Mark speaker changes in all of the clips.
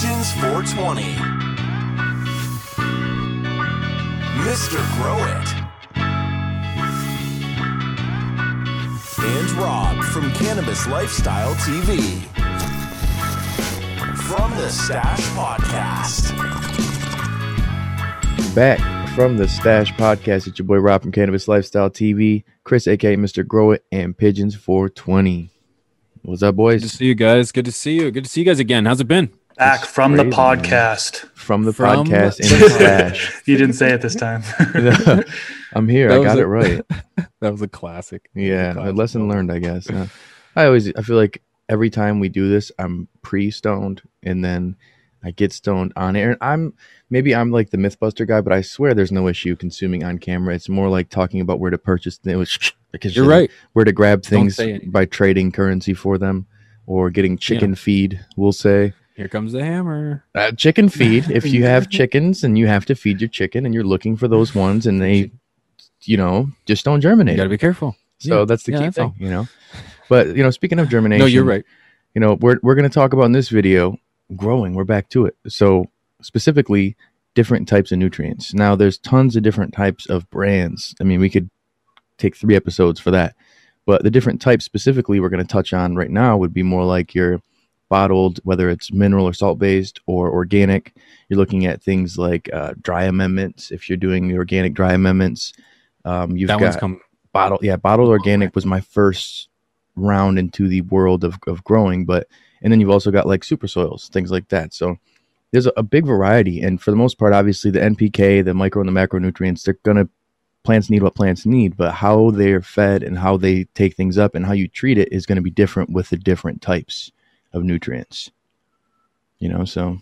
Speaker 1: Pigeons 420. Mr. Grow It. And Rob from Cannabis Lifestyle TV. From the Stash Podcast.
Speaker 2: Back from the Stash Podcast, it's your boy Rob from Cannabis Lifestyle TV, Chris, aka Mr. Grow It, and Pigeons 420. What's up, boys?
Speaker 3: Good to see you guys. Good to see you. Good to see you guys again. How's it been?
Speaker 4: Back
Speaker 2: It's
Speaker 4: from the
Speaker 2: crazy, man.
Speaker 4: podcast.
Speaker 2: From the
Speaker 3: From
Speaker 2: podcast in
Speaker 3: the-
Speaker 2: the Stash.
Speaker 4: You didn't say it this time.
Speaker 2: I'm here.
Speaker 3: That
Speaker 2: I got
Speaker 3: a-
Speaker 2: it right.
Speaker 3: That was a classic.
Speaker 2: Yeah, a
Speaker 3: Classic
Speaker 2: lesson learned, I guess. Uh, I always, I feel like every time we do this, I'm pre-stoned, and then I get stoned on air. And I'm maybe I'm like the MythBuster guy, but I swear there's no issue consuming on camera. It's more like talking about where to purchase things, because
Speaker 3: You're right.
Speaker 2: where to grab things by trading currency for them or getting chicken feed. We'll say
Speaker 3: Here comes the hammer.
Speaker 2: uh, chicken feed. if you have chickens and you have to feed your chicken, and you're looking for those ones, and they, you know, just don't germinate.
Speaker 3: You got to be careful.
Speaker 2: So
Speaker 3: Yeah,
Speaker 2: that's the
Speaker 3: yeah,
Speaker 2: key
Speaker 3: that's
Speaker 2: thing,
Speaker 3: all.
Speaker 2: you know. But you know, speaking of germination,
Speaker 3: No, you're right.
Speaker 2: You know, we're we're going to talk about in this video growing. We're back to it. So specifically, different types of nutrients. Now, there's tons of different types of brands. I mean, we could take three episodes for that. But the different types specifically we're going to touch on right now would be more like your bottled, whether it's mineral or salt based or organic. You're looking at things like uh, dry amendments. If you're doing the organic dry amendments, um, you've
Speaker 3: That
Speaker 2: got
Speaker 3: one's come.
Speaker 2: bottle yeah bottled organic was my first round into the world of, of growing but and then you've also got like super soils things like that so there's a, a big variety and for the most part obviously the npk the micro and the macronutrients they're gonna plants need what plants need but how they're fed and how they take things up and how you treat it is going to be different with the different types of nutrients you know so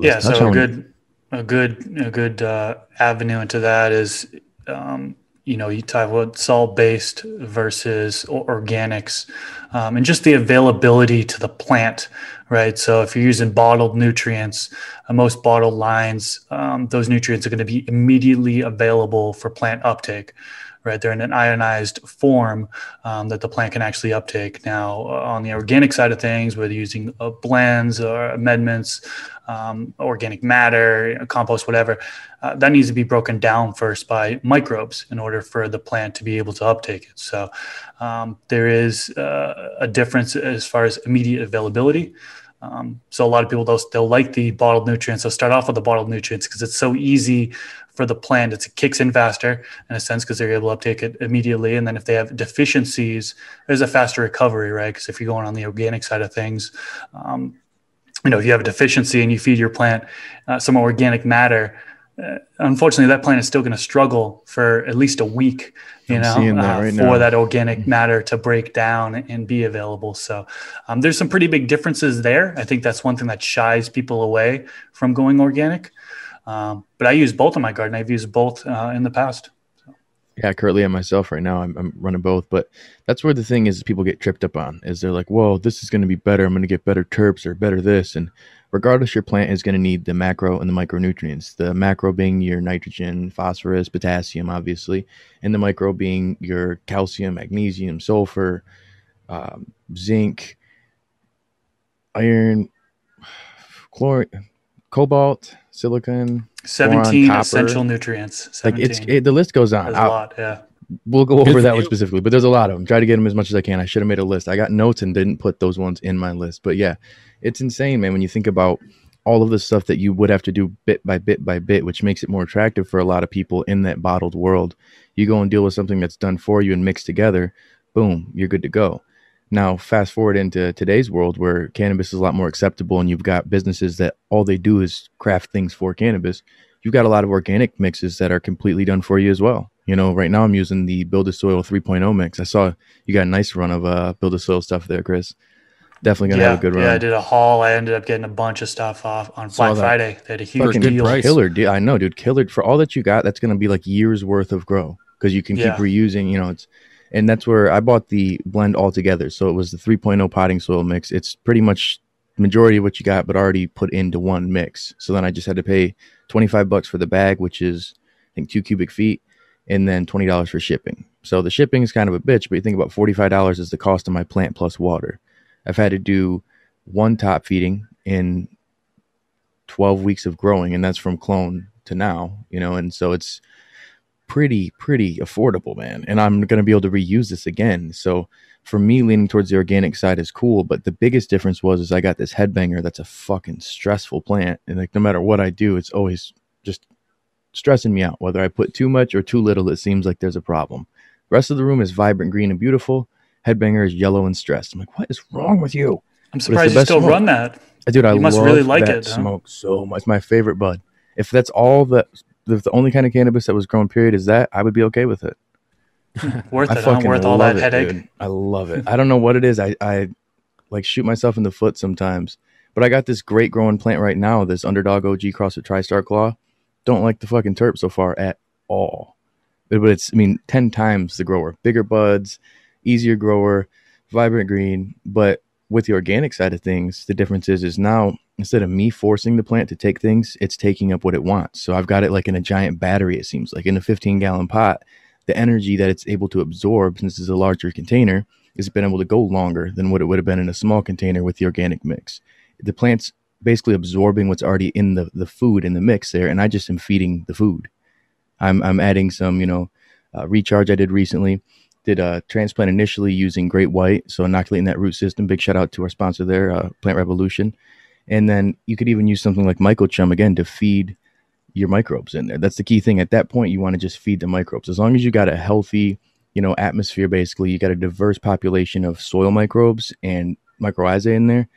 Speaker 4: yeah, so a good, a good, a good uh, avenue into that is, um, you know, you talk about salt based versus organics, um, and just the availability to the plant, right? So if you're using bottled nutrients, uh, most bottled lines, um, those nutrients are going to be immediately available for plant uptake. Right, they're in an ionized form um, that the plant can actually uptake. Now, uh, on the organic side of things, whether using uh, blends or amendments, um, organic matter, compost, whatever, uh, that needs to be broken down first by microbes in order for the plant to be able to uptake it. So um, there is uh, a difference as far as immediate availability. Um, so a lot of people they'll, they'll like the bottled nutrients. They'll start off with the bottled nutrients because it's so easy for the plant. It's, it kicks in faster in a sense because they're able to uptake it immediately. And then if they have deficiencies, there's a faster recovery, right? Because if you're going on the organic side of things, um, you know, if you have a deficiency and you feed your plant uh, some organic matter, uh, unfortunately, that plant is still going to struggle for at least a week, you
Speaker 2: I'm
Speaker 4: know,
Speaker 2: that
Speaker 4: uh,
Speaker 2: right
Speaker 4: for
Speaker 2: now.
Speaker 4: that organic matter to break down and be available. So um, there's some pretty big differences there. I think that's one thing that shies people away from going organic. Um, but I use both in my garden. I've used both uh, in the past.
Speaker 2: yeah currently and myself right now I'm, I'm running both but that's where the thing is people get tripped up on is they're like whoa this is going to be better i'm going to get better terps or better this and regardless your plant is going to need the macro and the micronutrients the macro being your nitrogen phosphorus potassium obviously and the micro being your calcium magnesium sulfur um, zinc iron chlor cobalt silicon
Speaker 4: 17
Speaker 2: copper.
Speaker 4: essential nutrients. 17.
Speaker 2: like it's it, the list goes on
Speaker 4: a lot. Yeah.
Speaker 2: We'll go over that one specifically, but there's a lot of them. Try to get them as much as I can. I should have made a list. I got notes and didn't put those ones in my list. But yeah, it's insane, man. When you think about all of the stuff that you would have to do bit by bit by bit, which makes it more attractive for a lot of people in that bottled world. You go and deal with something that's done for you and mixed together. Boom, you're good to go. Now, fast forward into today's world where cannabis is a lot more acceptable, and you've got businesses that all they do is craft things for cannabis. You've got a lot of organic mixes that are completely done for you as well. You know, right now I'm using the Build a Soil 3.0 mix. I saw you got a nice run of uh, Build a Soil stuff there, Chris. Definitely gonna
Speaker 4: yeah,
Speaker 2: have a good run.
Speaker 4: yeah, I did a haul. I ended up getting a bunch of stuff off on Black. Friday. They had a huge
Speaker 2: Fucking
Speaker 4: deal.
Speaker 3: price.
Speaker 2: killer, dude. I know, dude. Killer for all that you got. That's gonna be like years worth of grow because you can
Speaker 4: Yeah.
Speaker 2: keep reusing. You know, it's and that's where I bought the blend all together. So it was the 3.0 potting soil mix. It's pretty much majority of what you got, but already put into one mix. So then I just had to pay 25 bucks for the bag, which is I think two cubic feet, and then twenty dollars for shipping. So the shipping is kind of a bitch, but you think about forty five dollars is the cost of my plant plus water. I've had to do one top feeding in 12 weeks of growing, and that's from clone to now, you know, and so it's pretty, pretty affordable, man. And I'm going to be able to reuse this again. So for me, leaning towards the organic side is cool. But the biggest difference was is I got this headbanger that's a fucking stressful plant, and like no matter what I do, it's always just stressing me out. Whether I put too much or too little, it seems like there's a problem. The rest of the room is vibrant green and beautiful. Headbanger is yellow and stressed. I'm like, what is wrong with you?
Speaker 4: I'm surprised you still
Speaker 2: smoke.
Speaker 4: run that.
Speaker 2: Dude, I
Speaker 4: You must really like it, huh?
Speaker 2: smoke so much. My favorite bud. If that's all that, if the only kind of cannabis that was grown, period, is that, I would be okay with it.
Speaker 4: Worth
Speaker 2: I
Speaker 4: it, huh?
Speaker 2: fucking
Speaker 4: Worth all that
Speaker 2: it,
Speaker 4: headache.
Speaker 2: dude. I love it. I don't know what it is. I, I like shoot myself in the foot sometimes. But I got this great growing plant right now, this underdog OG cross with TriStar Claw. Don't like the fucking terp so far at all. But but it's, I mean, 10 times the grower. Bigger buds, easier grower, vibrant green. But with the organic side of things, the difference is, is now instead of me forcing the plant to take things, it's taking up what it wants. So I've got it like in a giant battery, it seems like in a 15 gallon pot the energy that it's able to absorb since it's a larger container has been able to go longer than what it would have been in a small container with the organic mix. The plant's basically absorbing what's already in the, the food in the mix there, and I just am feeding the food. I'm, I'm adding some, you know, uh, recharge I did recently. Did a transplant initially using Great White, so inoculating that root system. Big shout out to our sponsor there, uh, Plant Revolution. And then you could even use something like Mycochum again to feed your microbes in there. That's the key thing. At that point, you want to just feed the microbes. As long as you got a healthy, you know, atmosphere, basically, you got a diverse population of soil microbes and mycorrhizae in there.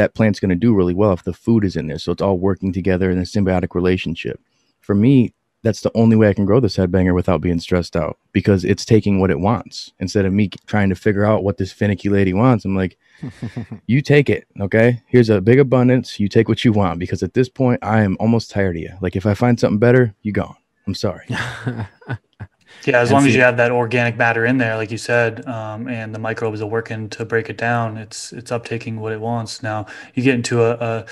Speaker 2: That plant's going to do really well if the food is in there. So it's all working together in a symbiotic relationship. For me, that's the only way I can grow this headbanger without being stressed out because it's taking what it wants instead of me trying to figure out what this finicky lady wants. I'm like, you take it, okay? Here's a big abundance. You take what you want because at this point, I am almost tired of you. Like, if I find something better, you gone. I'm sorry.
Speaker 4: Yeah, as long as you have that organic matter in there, like you said, um, and the microbes are working to break it down, it's it's uptaking what it wants. Now you get into a, a,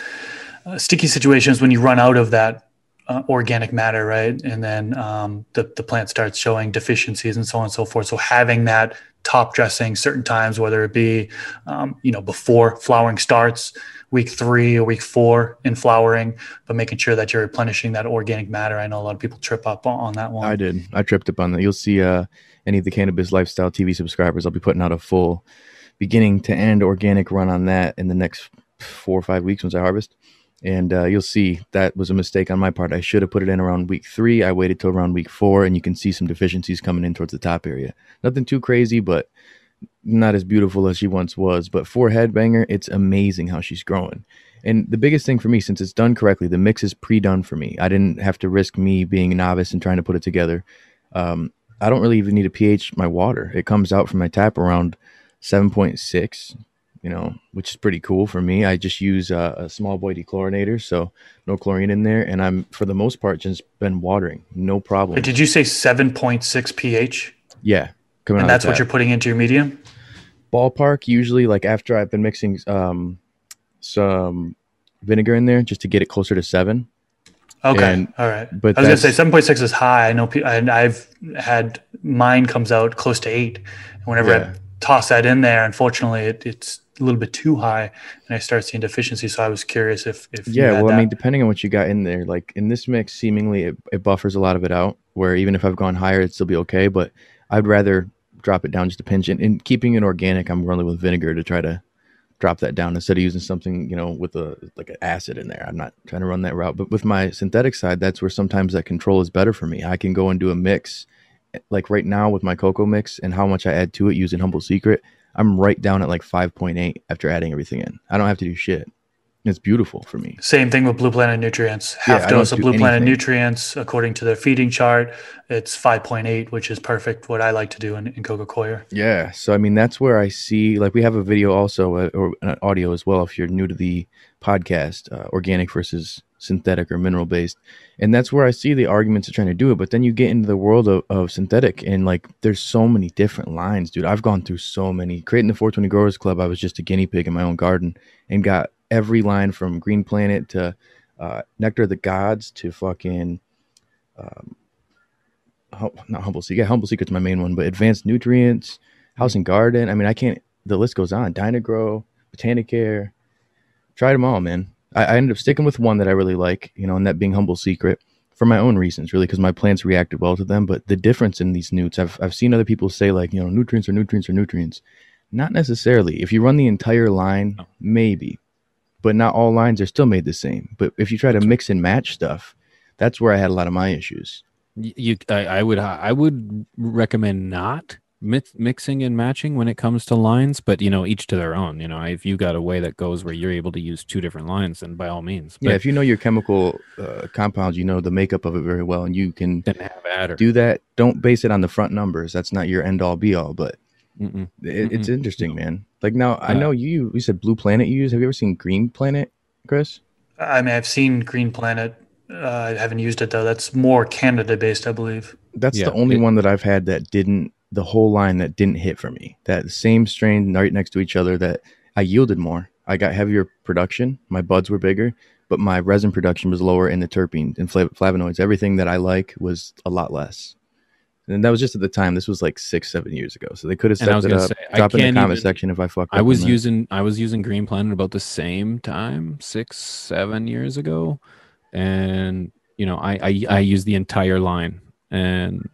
Speaker 4: a sticky situations when you run out of that uh, organic matter, right? And then um, the the plant starts showing deficiencies and so on and so forth. So having that top dressing certain times, whether it be um, you know before flowering starts, week three or week four in flowering, but making sure that you're replenishing that organic matter. I know a lot of people trip up on, that one.
Speaker 2: I did. I tripped up on that. You'll see uh, any of the Cannabis Lifestyle TV subscribers. I'll be putting out a full beginning to end organic run on that in the next four or five weeks once I harvest. And uh, you'll see that was a mistake on my part. I should have put it in around week three. I waited till around week four, and you can see some deficiencies coming in towards the top area. Nothing too crazy, but not as beautiful as she once was. But for Headbanger, it's amazing how she's growing. And the biggest thing for me, since it's done correctly, the mix is pre-done for me. I didn't have to risk me being a novice and trying to put it together. Um, I don't really even need to pH my water. It comes out from my tap around 7.6, you know, which is pretty cool for me. I just use uh, a small boy dechlorinator, so no chlorine in there, and I'm for the most part just been watering, no problem.
Speaker 4: But did you say 7.6 pH?
Speaker 2: yeah,
Speaker 4: And that's what you're putting into your medium?
Speaker 2: Ballpark usually like after I've been mixing um some vinegar in there just to get it closer to seven.
Speaker 4: Okay.
Speaker 2: And-
Speaker 4: All right.
Speaker 2: but
Speaker 4: I was to say 7.6 is high. I know pe- and I've had mine comes out close to eight. And whenever
Speaker 2: Yeah.
Speaker 4: I toss that in there, unfortunately, it, it's a little bit too high and I start seeing deficiency. So I was curious if, if
Speaker 2: Yeah, well, I mean, depending on what you got in there, like in this mix, seemingly it, it buffers a lot of it out. Where even if I've gone higher, it'd still be okay. But I'd rather drop it down just a pinch. And, keeping it organic, I'm running with vinegar to try to drop that down instead of using something you know with a like an acid in there. I'm not trying to run that route. But with my synthetic side, that's where sometimes that control is better for me. I can go and do a mix, like right now with my cocoa mix and how much I add to it using Humboldt Secret. I'm right down at like 5.8 after adding everything in. I don't have to do shit. It's beautiful for me.
Speaker 4: Same thing with Blue Planet Nutrients. Half
Speaker 2: don't
Speaker 4: dose of
Speaker 2: do
Speaker 4: Blue Planet
Speaker 2: anything.
Speaker 4: Nutrients, according to their feeding chart, it's 5.8, which is perfect. What I like to do in, in Coca Cola.
Speaker 2: Yeah. So, I mean, that's where I see, like, we have a video also, uh, or an audio as well, if you're new to the podcast, uh, organic versus synthetic or mineral based. And that's where I see the arguments of trying to do it. But then you get into the world of, of synthetic, and like, there's so many different lines, dude. I've gone through so many. Creating the 420 Growers Club, I was just a guinea pig in my own garden and got every line from Green Planet to uh, Nectar of the Gods to fucking. Um, hum- not Humboldt Secret. Yeah, Humboldt Secret's my main one, but advanced nutrients, house and garden. I mean, I can't. The list goes on. Dynagrow, Botanicare. Tried them all, man. I, I ended up sticking with one that I really like, you know, and that being Humboldt Secret for my own reasons, really, because my plants reacted well to them. But the difference in these newts, I've, I've seen other people say, like, you know, nutrients are nutrients are nutrients. Not necessarily. If you run the entire line, maybe, but not all lines are still made the same. But if you try to mix and match stuff, that's where I had a lot of my issues.
Speaker 3: You, I, I would, I would recommend not mix, mixing and matching when it comes to lines, but you know, each to their own. You know, if you got a way that goes where you're able to use two different lines, then by all means.
Speaker 2: Yeah, if you know your chemical uh, compounds, you know the makeup of it very well, and you can
Speaker 3: then have at her.
Speaker 2: do that. Don't base it on the front numbers. That's not your end all be all, but
Speaker 3: Mm-mm.
Speaker 2: it, it's
Speaker 3: Mm-mm.
Speaker 2: interesting, man. Like now, I know you. You said Blue Planet. You use. Have you ever seen Green Planet, Chris?
Speaker 4: I mean, I've seen Green Planet. Uh, I haven't used it though. That's more Canada based, I believe.
Speaker 2: That's
Speaker 3: Yeah,
Speaker 2: the only
Speaker 3: it-
Speaker 2: one that I've had that didn't. The whole line that didn't hit for me. That same strain right next to each other. That I yielded more. I got heavier production. My buds were bigger, but my resin production was lower, and the terpenes and flav- flavonoids, everything that I like, was a lot less. And that was just at the time. This was like six, seven years ago. So they could have stepped it up.
Speaker 3: say, I
Speaker 2: Drop in the comment
Speaker 3: even-
Speaker 2: section if I fucked
Speaker 3: I
Speaker 2: up
Speaker 3: was using I was using Green Planet about the same time, six, seven years ago. And you know, I I, I use the entire line and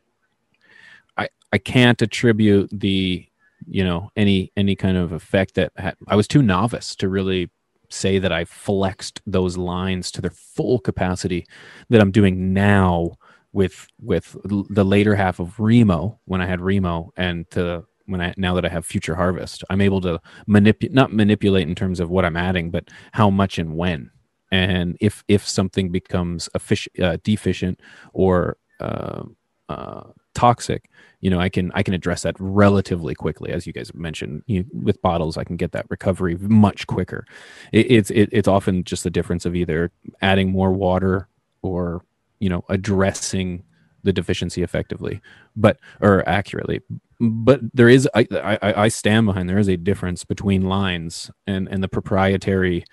Speaker 3: I I can't attribute the you know any any kind of effect that had, I was too novice to really say that I flexed those lines to their full capacity that I'm doing now with with the later half of Remo when I had Remo and to when I now that I have Future Harvest, I'm able to manipulate not manipulate in terms of what I'm adding, but how much and when. And if if something becomes effic- uh, deficient or uh, uh, toxic, you know, I can I can address that relatively quickly, as you guys mentioned. You, with bottles, I can get that recovery much quicker. It, it's it, it's often just the difference of either adding more water or you know addressing the deficiency effectively, but or accurately. But there is I, I I stand behind there is a difference between lines and and the proprietary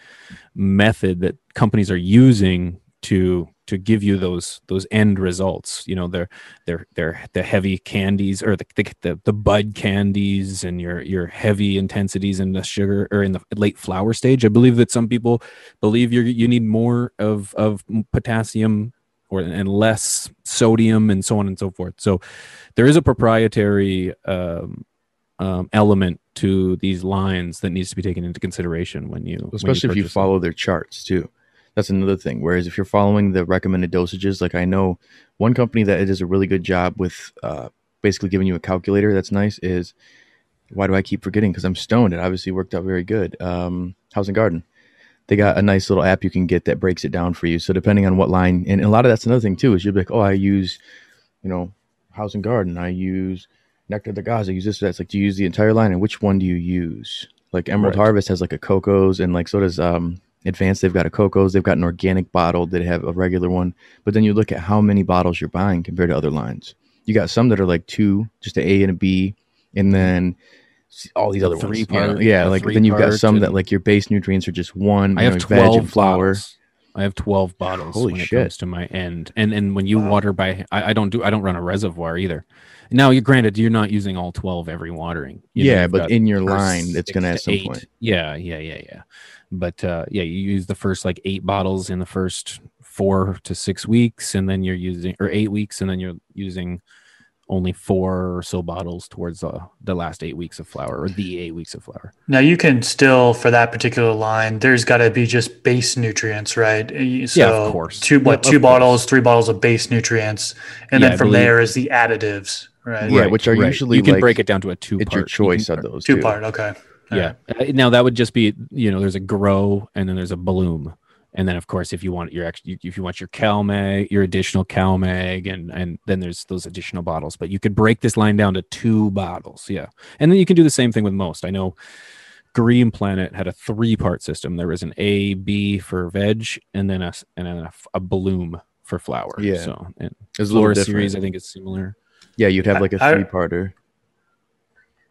Speaker 3: method that companies are using to to give you those those end results you know they're they're they're the heavy candies or the the, the, bud candies and your your heavy intensities in the sugar or in the late flower stage i believe that some people believe you you need more of of potassium or and less sodium and so on and so forth so there is a proprietary um, um, element to these lines that needs to be taken into consideration when you when
Speaker 2: especially if you
Speaker 3: purchase them.
Speaker 2: follow their charts too. That's another thing. Whereas if you're following the recommended dosages, like I know one company that does a really good job with uh, basically giving you a calculator that's nice is why do I keep forgetting? Because I'm stoned. It obviously worked out very good. Um, House and Garden. They got a nice little app you can get that breaks it down for you. So depending on what line, and a lot of that's another thing too, is you'll be like, oh, I use, you know, House and Garden. I use Nectar the Gods. I use this. That's like, do you use the entire line, and which one do you use? Like Emerald
Speaker 3: Right.
Speaker 2: Harvest has like a Cocos, and like so does um Advanced. They've got a Cocos. They've got an organic bottle. They have a regular one. But then you look at how many bottles you're buying compared to other lines. You got some that are like two, just an A and a B, and then all these other ones.
Speaker 3: three
Speaker 2: you know? yeah. Like
Speaker 3: three
Speaker 2: then you've got some that like your base nutrients are just one.
Speaker 3: I have
Speaker 2: know, veg and
Speaker 3: twelve
Speaker 2: flour.
Speaker 3: bottles. I have twelve bottles
Speaker 2: Holy
Speaker 3: when
Speaker 2: shit.
Speaker 3: it comes to my end, and and when you water by, I, I don't do I don't run a reservoir either. Now, you granted you're not using all twelve every watering. You
Speaker 2: yeah,
Speaker 3: you've
Speaker 2: but in your line, it's gonna
Speaker 3: to
Speaker 2: at some
Speaker 3: eight.
Speaker 2: point.
Speaker 3: Yeah, yeah, yeah, yeah. But uh, yeah, you use the first like eight bottles in the first four to six weeks, and then you're using or eight weeks, and then you're using only four or so bottles towards uh, the last eight weeks of flower or the eight weeks of flower.
Speaker 4: Now you can still for that particular line. There's got to be just base nutrients, right? So
Speaker 3: Yeah, of course.
Speaker 4: Two what?
Speaker 3: Yeah,
Speaker 4: two
Speaker 3: of
Speaker 4: bottles, three bottles of base nutrients, and
Speaker 3: Yeah,
Speaker 4: then from
Speaker 3: believe-
Speaker 4: there is the additives, right?
Speaker 2: Yeah, which are usually,
Speaker 3: you can
Speaker 2: like,
Speaker 3: break it down to a two.
Speaker 2: It's your
Speaker 3: part. You
Speaker 2: choice
Speaker 3: can-
Speaker 2: of those
Speaker 4: Two
Speaker 2: two.
Speaker 4: part. Okay.
Speaker 3: Yeah. Uh, Now that would just be you know there's a grow and then there's a bloom and then of course if you want your actually if you want your CalMag your additional CalMag and and then there's those additional bottles but you could break this line down to two bottles yeah and then you can do the same thing with most I know Green Planet had a three part system there was an A B for veg and then a and then a, f- a bloom for flower
Speaker 2: Yeah.
Speaker 3: so and
Speaker 2: It's a little
Speaker 3: Flora
Speaker 2: different.
Speaker 3: series I think is similar
Speaker 2: Yeah, you'd have like a three parter.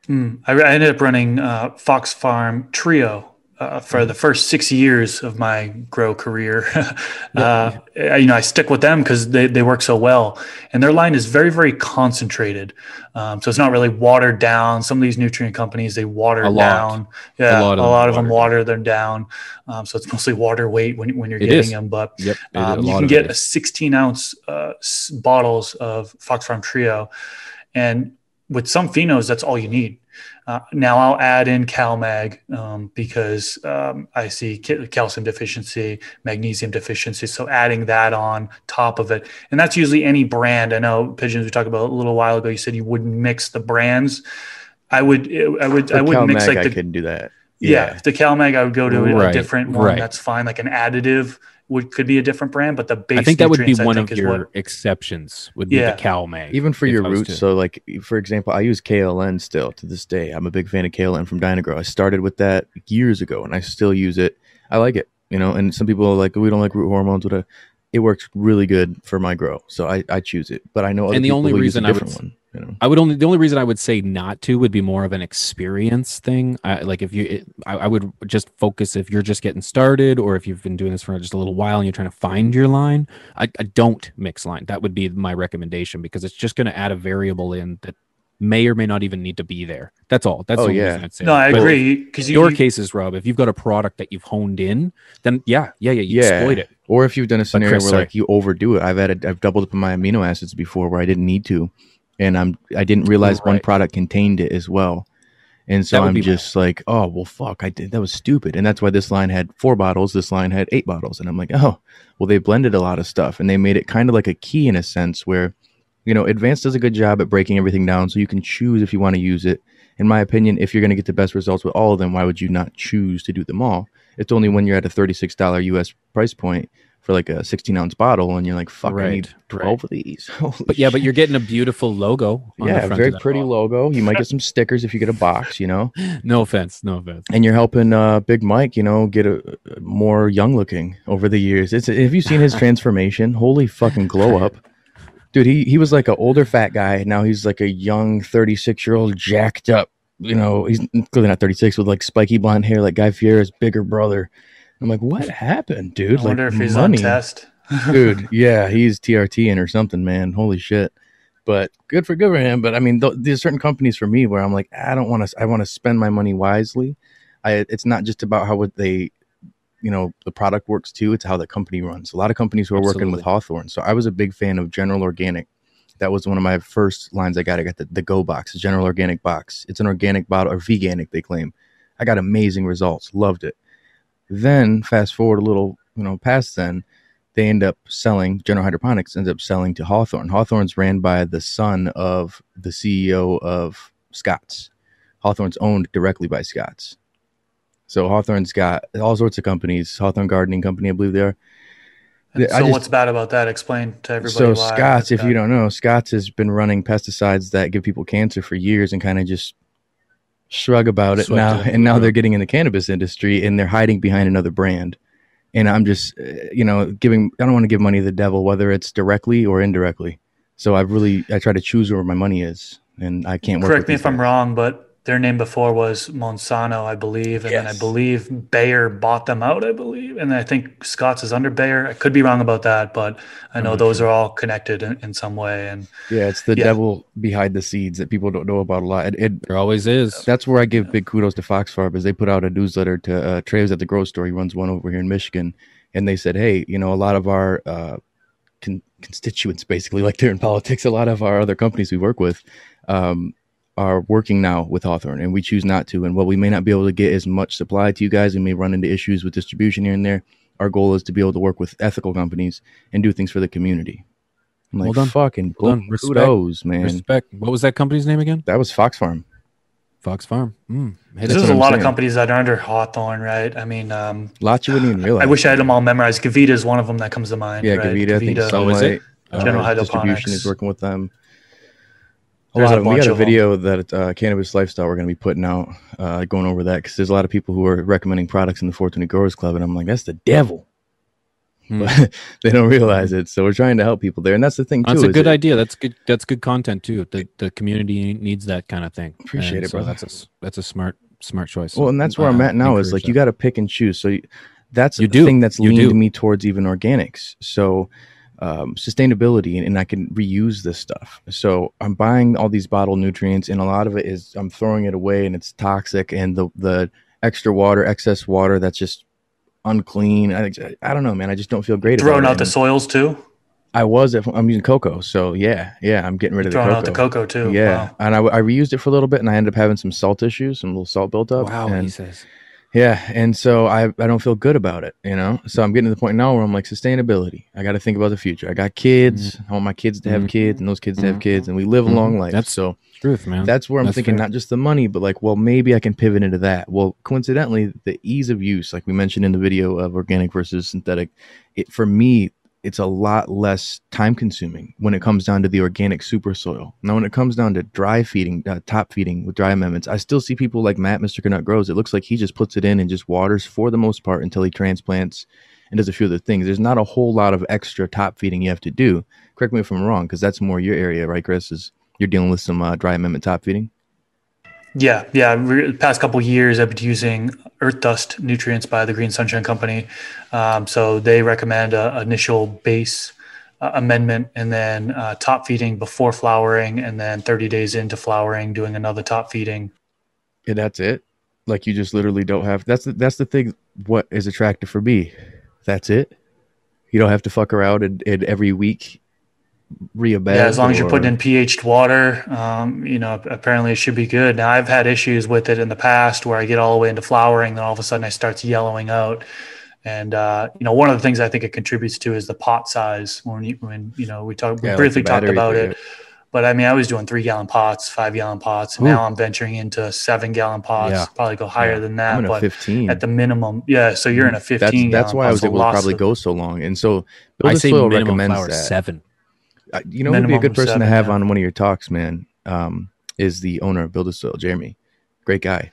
Speaker 4: Hmm. I, I ended up running uh, Fox Farm Trio uh, for the first six years of my grow career. uh, you know, I stick with them because they, they work so well, and their line is very very concentrated. Um, so it's not really watered down. Some of these nutrient companies they water
Speaker 3: lot.
Speaker 4: down. Yeah,
Speaker 3: A
Speaker 4: a
Speaker 3: lot
Speaker 4: lot
Speaker 3: of
Speaker 4: of,
Speaker 3: them water
Speaker 4: them down. Um, so it's mostly water weight when when you're
Speaker 3: It
Speaker 4: getting
Speaker 3: is.
Speaker 4: them. But
Speaker 3: Yep.
Speaker 4: um, you can get
Speaker 3: it
Speaker 4: a 16 ounce uh, bottles of Fox Farm Trio, and with some phenos, that's all you need. Uh, now I'll add in CalMag um, because um, I see calcium deficiency, magnesium deficiency. So adding that on top of it, and that's usually any brand. I know pigeons we talked about a little while ago. You said you wouldn't mix the brands. I would. I would. I
Speaker 2: For
Speaker 4: would mix
Speaker 2: CalMag,
Speaker 4: like
Speaker 2: I
Speaker 4: the
Speaker 2: could do that.
Speaker 4: yeah, the CalMag, I would go to a different one.
Speaker 3: right.
Speaker 4: That's fine. Like an additive would could be a different brand, but the base.
Speaker 3: I think that would be one of your
Speaker 4: what-
Speaker 3: exceptions. Would be
Speaker 4: Yeah.
Speaker 3: the CalMag.
Speaker 2: even for your roots
Speaker 3: to-
Speaker 2: so like for example i use kln still to this day i'm a big fan of kln from dynagrow i started with that years ago and i still use it i like it you know and some people are like oh, we don't like root hormones whatever uh, it works really good for my grow so i, I choose it but i know other
Speaker 3: And the
Speaker 2: people
Speaker 3: only
Speaker 2: will use a
Speaker 3: reason I would
Speaker 2: different one you know
Speaker 3: I would only the only reason I would say not to would be more of an experience thing. I, like if you, it, I, I would just focus if you're just getting started or if you've been doing this for just a little while and you're trying to find your line. I, I don't mix line. That would be my recommendation because it's just going to add a variable in that may or may not even need to be there. That's all. That's
Speaker 2: Oh,
Speaker 3: the
Speaker 2: yeah.
Speaker 3: I'd say.
Speaker 4: No. I
Speaker 3: But
Speaker 4: agree because you,
Speaker 3: your
Speaker 4: you-
Speaker 3: cases, Rob, if you've got a product that you've honed in, then yeah, yeah, yeah, you
Speaker 2: Yeah.
Speaker 3: exploit it.
Speaker 2: or if you've done a scenario
Speaker 3: Chris,
Speaker 2: where
Speaker 3: sorry.
Speaker 2: like you overdo it i've added i've doubled up on my amino acids before where i didn't need to and i'm i didn't realize one product contained it as well. And so i'm just like oh well fuck i did that was stupid. And that's why this line had four bottles this line had eight bottles. And i'm like oh well they blended a lot of stuff and they made it kind of like a key in a sense where you know advanced does a good job at breaking everything down so you can choose if you want to use it. In my opinion if you're going to get the best results with all of them why would you not choose to do them all? It's only when you're at a $36 us price point for like a 16 ounce bottle and you're like fuck i need
Speaker 3: Right,
Speaker 2: 12 of these. Holy
Speaker 3: But yeah, but you're getting a beautiful logo. On the
Speaker 2: yeah very pretty
Speaker 3: bottle.
Speaker 2: logo. You might get some stickers if you get a box you know?
Speaker 3: No offense, no offense.
Speaker 2: and you're helping uh big mike you know get a, a more young looking over the years. It's have you seen his transformation? Holy fucking glow up. Dude he he was like an older fat guy now he's like a young 36 year old jacked up you know? He's clearly not 36 with like spiky blonde hair like guy fieri's bigger brother i'm like what happened dude?
Speaker 4: I wonder
Speaker 2: like
Speaker 4: if he's
Speaker 2: money.
Speaker 4: on test.
Speaker 2: dude yeah he's trt in or something man. Holy shit. But good for good for him. But i mean th- there's certain companies for me where i'm like i don't want to i want to spend my money wisely. I it's not just about how would they you know the product works too it's how the company runs. A lot of companies who are working with hawthorne. So i was a big fan of general organic. That was one of my first lines i got. I got the, the go box the general organic box. It's an organic bottle or veganic they claim. I got amazing results. Loved it then fast forward a little you know past then they end up selling general hydroponics ends up selling to hawthorne hawthorne's ran by the son of the ceo of scott's hawthorne's owned directly by scott's so hawthorne's got all sorts of companies hawthorne gardening company i believe they are
Speaker 4: And so
Speaker 2: just-
Speaker 4: what's bad about that? Explain to everybody.
Speaker 2: so
Speaker 4: why
Speaker 2: Scott's, if
Speaker 4: that-
Speaker 2: you don't know, Scott's has been running pesticides that give people cancer for years and kind of just shrug about it
Speaker 3: Swept
Speaker 2: now.
Speaker 3: it
Speaker 2: And now
Speaker 3: rug.
Speaker 2: they're getting in the cannabis industry and they're hiding behind another brand. And I'm just, uh, you know, giving. I don't want to give money to the devil, whether it's directly or indirectly. So I've really, I try to choose where my money is, and I can't work.
Speaker 4: correct
Speaker 2: with
Speaker 4: me if I'm wrong, but their name before was Monsanto, I believe, and then I believe Bayer bought them out, I believe, and I think Scott's is under Bayer. I could be wrong about that, but I know
Speaker 2: not
Speaker 4: those
Speaker 2: sure.
Speaker 4: are all connected in, in some way. And
Speaker 2: Yeah, it's the
Speaker 4: Yeah.
Speaker 2: devil behind the seeds that people don't know about a lot. It, it
Speaker 3: There always is.
Speaker 2: that's where I give big kudos to Fox Farm is they put out a newsletter to uh, Traves at the Grow Store. He runs one over here in Michigan, and they said, hey, you know, a lot of our uh, con- constituents, basically, like they're in politics, a lot of our other companies we work with um, are working now with Hawthorne, and we choose not to. And while we may not be able to get as much supply to you guys, we may run into issues with distribution here and there. Our goal is to be able to work with ethical companies and do things for the community. I'm like,
Speaker 3: Well done.
Speaker 2: fucking
Speaker 3: Well done. Respect.
Speaker 2: kudos, man.
Speaker 3: Respect. What was that company's name again?
Speaker 2: That was Fox Farm.
Speaker 3: Fox Farm. Mm, hit
Speaker 4: there's
Speaker 3: it.
Speaker 2: what
Speaker 4: a
Speaker 2: I'm
Speaker 4: lot of companies that are under Hawthorne, right? I mean, um,
Speaker 2: Lots you wouldn't even realize.
Speaker 4: I wish I had them all memorized. Gavita is one of them that comes to mind.
Speaker 2: Yeah,
Speaker 4: right?
Speaker 2: Gavita, I think
Speaker 3: Oh, is
Speaker 2: Sunlight,
Speaker 3: it?
Speaker 2: uh,
Speaker 4: General
Speaker 2: Distribution
Speaker 4: Hydroponics.
Speaker 2: is working with them. A
Speaker 4: There's
Speaker 2: lot of. We got a
Speaker 4: of them.
Speaker 2: video that uh, Cannabis Lifestyle we're going to be putting out, uh, going over that because there's a lot of people who are recommending products in the 420 Growers Club, and I'm like, that's the devil.
Speaker 3: Hmm.
Speaker 2: But they don't realize it, so we're trying to help people there, and that's the thing too.
Speaker 3: That's a good
Speaker 2: it-
Speaker 3: idea. That's good. That's good content too. The the community needs that kind of thing.
Speaker 2: Appreciate
Speaker 3: And
Speaker 2: it,
Speaker 3: so
Speaker 2: brother.
Speaker 3: That's a, that's a smart smart choice.
Speaker 2: Well, and that's where
Speaker 3: Uh,
Speaker 2: I'm at now. Is like
Speaker 3: that.
Speaker 2: you got to pick and choose. So you, that's
Speaker 3: You
Speaker 2: the
Speaker 3: do.
Speaker 2: thing that's
Speaker 3: You
Speaker 2: leaned
Speaker 3: do.
Speaker 2: me towards even organics. So um, sustainability, and, and I can reuse this stuff. So I'm buying all these bottled nutrients, and a lot of it is I'm throwing it away, and it's toxic, and the the extra water, excess water, that's just unclean. I, I don't know, man. I just don't feel great.
Speaker 4: Throwing
Speaker 2: about
Speaker 4: out
Speaker 2: it.
Speaker 4: the soils too.
Speaker 2: I was. If, I'm using cocoa, so yeah, yeah. I'm getting rid of the
Speaker 4: Throwing
Speaker 2: cocoa.
Speaker 4: out the cocoa too.
Speaker 2: Yeah,
Speaker 4: Wow.
Speaker 2: and I, I reused it for a little bit, and I ended up having some salt issues, some little salt built up.
Speaker 3: wow,
Speaker 2: and
Speaker 3: he says.
Speaker 2: Yeah, and so I I don't feel good about it, you know. So I'm getting to the point now where I'm like sustainability. I got to think about the future. I got kids. I want my kids to have
Speaker 3: Mhm.
Speaker 2: kids, and those kids to have
Speaker 3: Mhm.
Speaker 2: kids, and we live a
Speaker 3: Mhm.
Speaker 2: long life.
Speaker 3: That's-
Speaker 2: so
Speaker 3: Truth, man.
Speaker 2: that's where I'm
Speaker 3: That's
Speaker 2: thinking
Speaker 3: fair.
Speaker 2: not just the money, but like, well, maybe I can pivot into that. Well, coincidentally, the ease of use, like we mentioned in the video of organic versus synthetic, it for me, it's a lot less time consuming when it comes down to the organic super soil. Now, when it comes down to dry feeding, uh, top feeding with dry amendments, I still see people like Matt, Mr. Canuck Grows. It looks like he just puts it in and just waters for the most part until he transplants and does a few other things. There's not a whole lot of extra top feeding you have to do. Correct me if I'm wrong, because that's more your area, right, Chris? Is you're dealing with some uh, dry amendment top feeding?
Speaker 4: Yeah, yeah. Re- past couple years, I've been using Earth Dust nutrients by the Green Sunshine Company. Um, so they recommend a initial base uh, amendment and then uh, top feeding before flowering, and then 30 days into flowering, doing another top feeding.
Speaker 2: Yeah, that's it. Like you just literally don't have. That's the, that's the thing. What is attractive for me? That's it. You don't have to fuck around and, and every week re-abed.
Speaker 4: Yeah, as long as you're putting in pH'd water, um, you know, apparently it should be good. Now, I've had issues with it in the past where I get all the way into flowering, then all of a sudden I starts yellowing out. And uh, you know, one of the things I think it contributes to is the pot size. When you, when you know, we talked,
Speaker 2: Yeah, like
Speaker 4: briefly
Speaker 2: the
Speaker 4: talked about
Speaker 2: thing,
Speaker 4: it. But I mean, I was doing three gallon pots, five gallon pots. And
Speaker 2: Ooh.
Speaker 4: now I'm venturing into seven gallon pots.
Speaker 3: Yeah.
Speaker 4: Probably go higher
Speaker 3: Yeah.
Speaker 4: than
Speaker 2: I'm
Speaker 4: that,
Speaker 2: in a
Speaker 4: but
Speaker 2: 15.
Speaker 4: at the minimum, yeah. So you're in a 15.
Speaker 2: that's
Speaker 4: gallon
Speaker 2: why I was
Speaker 4: so
Speaker 2: able to probably
Speaker 4: of-
Speaker 2: go so long. And so
Speaker 3: I
Speaker 2: Build a
Speaker 3: say
Speaker 2: Soil
Speaker 3: minimum
Speaker 2: recommends
Speaker 3: flour
Speaker 2: that.
Speaker 3: seven.
Speaker 2: Uh, you know, who would be a good person
Speaker 4: seven,
Speaker 2: to have
Speaker 4: yeah.
Speaker 2: on one of your talks, man. Um, is the owner of Build a Soil, Jeremy. Great guy.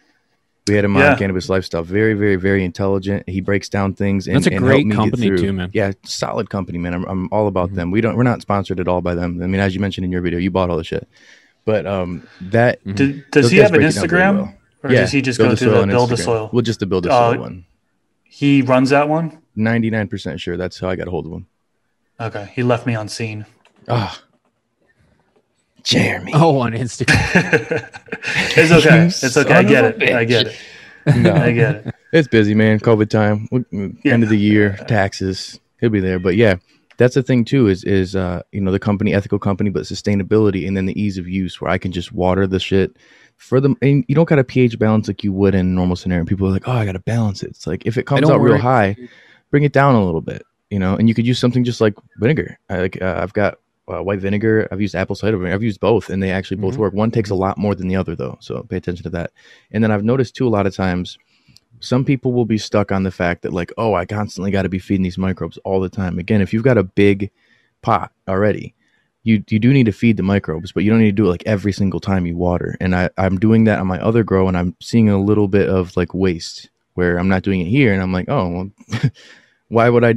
Speaker 2: We had him
Speaker 4: Yeah.
Speaker 2: on Cannabis Lifestyle. Very, very, very intelligent. He breaks down things. And,
Speaker 3: That's a
Speaker 2: and
Speaker 3: great
Speaker 2: me
Speaker 3: company too, man.
Speaker 2: Yeah, solid company, man. I'm, I'm all about
Speaker 3: Mhm.
Speaker 2: them. We don't. We're not sponsored at all by them. I mean, as you mentioned in your video, you bought all the shit. But um, that
Speaker 3: Mhm.
Speaker 4: Did, does he have an
Speaker 2: break it down very
Speaker 4: Instagram,
Speaker 2: well.
Speaker 4: or
Speaker 2: yeah,
Speaker 4: does he just go
Speaker 2: a
Speaker 4: through the
Speaker 2: on
Speaker 4: Build a
Speaker 2: Instagram.
Speaker 4: Soil?
Speaker 2: Well, just the Build a
Speaker 4: Uh,
Speaker 2: Soil one.
Speaker 4: He runs that one.
Speaker 2: 99% sure that's how I got a hold of him.
Speaker 4: Okay, he left me on seen.
Speaker 2: Ah, Jeremy.
Speaker 3: Oh, on Instagram.
Speaker 4: it's okay. It's okay. I get it. I get it.
Speaker 2: No.
Speaker 4: I get it.
Speaker 2: It's busy, man. COVID time,
Speaker 4: Yeah.
Speaker 2: end of the year, taxes. He'll be there, but yeah, that's the thing too. Is is uh you know the company, ethical company, but sustainability, and then the ease of use, where I can just water the shit for them, and you don't got a pH balance like you would in a normal scenario. People are like, oh, I got to balance it. It's like if it comes
Speaker 3: don't
Speaker 2: out real high, bring it down a little bit, you know. And you could use something just like vinegar. I, like uh, I've got uh, white vinegar. I've used apple cider vinegar. I've used both, and they actually both
Speaker 3: Mhm.
Speaker 2: work. One takes a lot more than the other, though, so pay attention to that. And then I've noticed too a lot of times some people will be stuck on the fact that like oh i constantly got to be feeding these microbes all the time again if you've got a big pot already you you do need to feed the microbes but you don't need to do it like every single time you water and i i'm doing that on my other grow and i'm seeing a little bit of like waste where i'm not doing it here and i'm like oh well why would i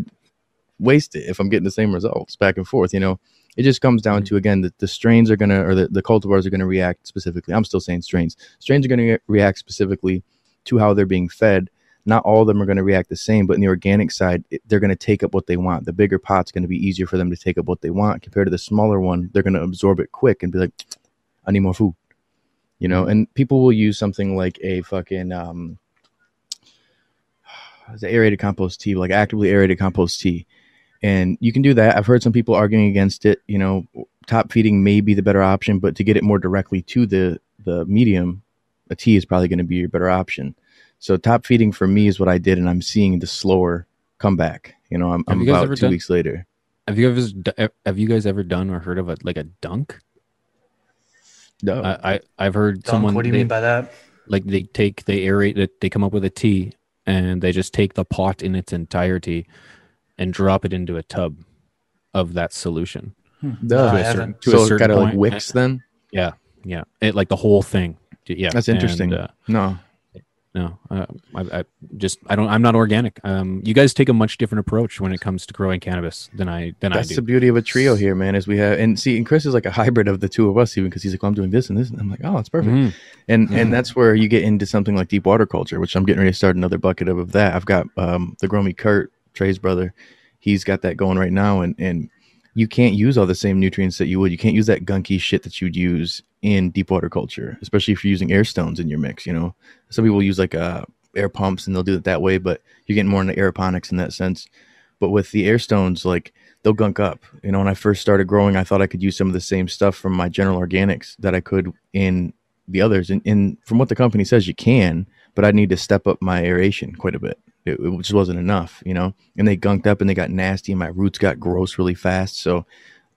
Speaker 2: waste it if i'm getting the same results back and forth you know it just comes down to again that the strains are going to or the, the cultivars are going to react specifically i'm still saying strains strains are going to react specifically to how they're being fed. Not all of them are going to react the same, but in the organic side, it- they're going to take up what they want. The bigger pot's going to be easier for them to take up what they want compared to the smaller one. They're going to absorb it quick and be like, I need more food. You know, and people will use something like a fucking um, the aerated compost tea, like actively aerated compost tea, and you can do that. I've heard some people arguing against it. You know, top feeding may be the better option, but to get it more directly to the the medium, a tea is probably going to be your better option. So top feeding for me is what I did, and I'm seeing the slower comeback. You know, I'm, I'm
Speaker 3: you
Speaker 2: about two
Speaker 3: done-
Speaker 2: weeks later.
Speaker 3: have you ever have you guys ever done or heard of a like a dunk?
Speaker 2: No,
Speaker 3: I, I I've heard
Speaker 4: Dunk,
Speaker 3: someone
Speaker 4: what do you
Speaker 3: they-
Speaker 4: mean by that?
Speaker 3: like they take they aerate it they come up with a tea and they just take the pot in its entirety and drop it into a tub of that solution
Speaker 4: Hmm.
Speaker 2: Duh.
Speaker 4: No,
Speaker 3: to a certain, to
Speaker 2: so
Speaker 3: a certain
Speaker 2: kind of like wicks then.
Speaker 3: yeah yeah, it like the whole thing yeah
Speaker 2: That's interesting.
Speaker 3: and, uh,
Speaker 2: No,
Speaker 3: no. Uh, I, I just I don't. I'm not organic. Um, you guys take a much different approach when it comes to growing cannabis than I than
Speaker 2: That's
Speaker 3: I do.
Speaker 2: the beauty of a trio here, man. Is we have and see, and Chris is like a hybrid of the two of us, even because he's like, well, I'm doing this and this, and I'm like, oh, it's perfect.
Speaker 3: Mhm.
Speaker 2: And
Speaker 3: Mhm.
Speaker 2: and that's where you get into something like deep water culture, which I'm getting ready to start another bucket of, of that. I've got um, the Gromy Kurt, Trey's brother. He's got that going right now, and and you can't use all the same nutrients that you would. You can't use that gunky shit that you'd use in deep water culture, especially if you're using air stones in your mix. You know, some people use like uh, air pumps and they'll do it that way, but you're getting more into aeroponics in that sense. But with the air stones, like they'll gunk up. You know, when I first started growing, I thought I could use some of the same stuff from my general organics that I could in the others. And, and from what the company says, you can, but I need to step up my aeration quite a bit. It, it just wasn't enough, you know. And they gunked up and they got nasty, and my roots got gross really fast. So,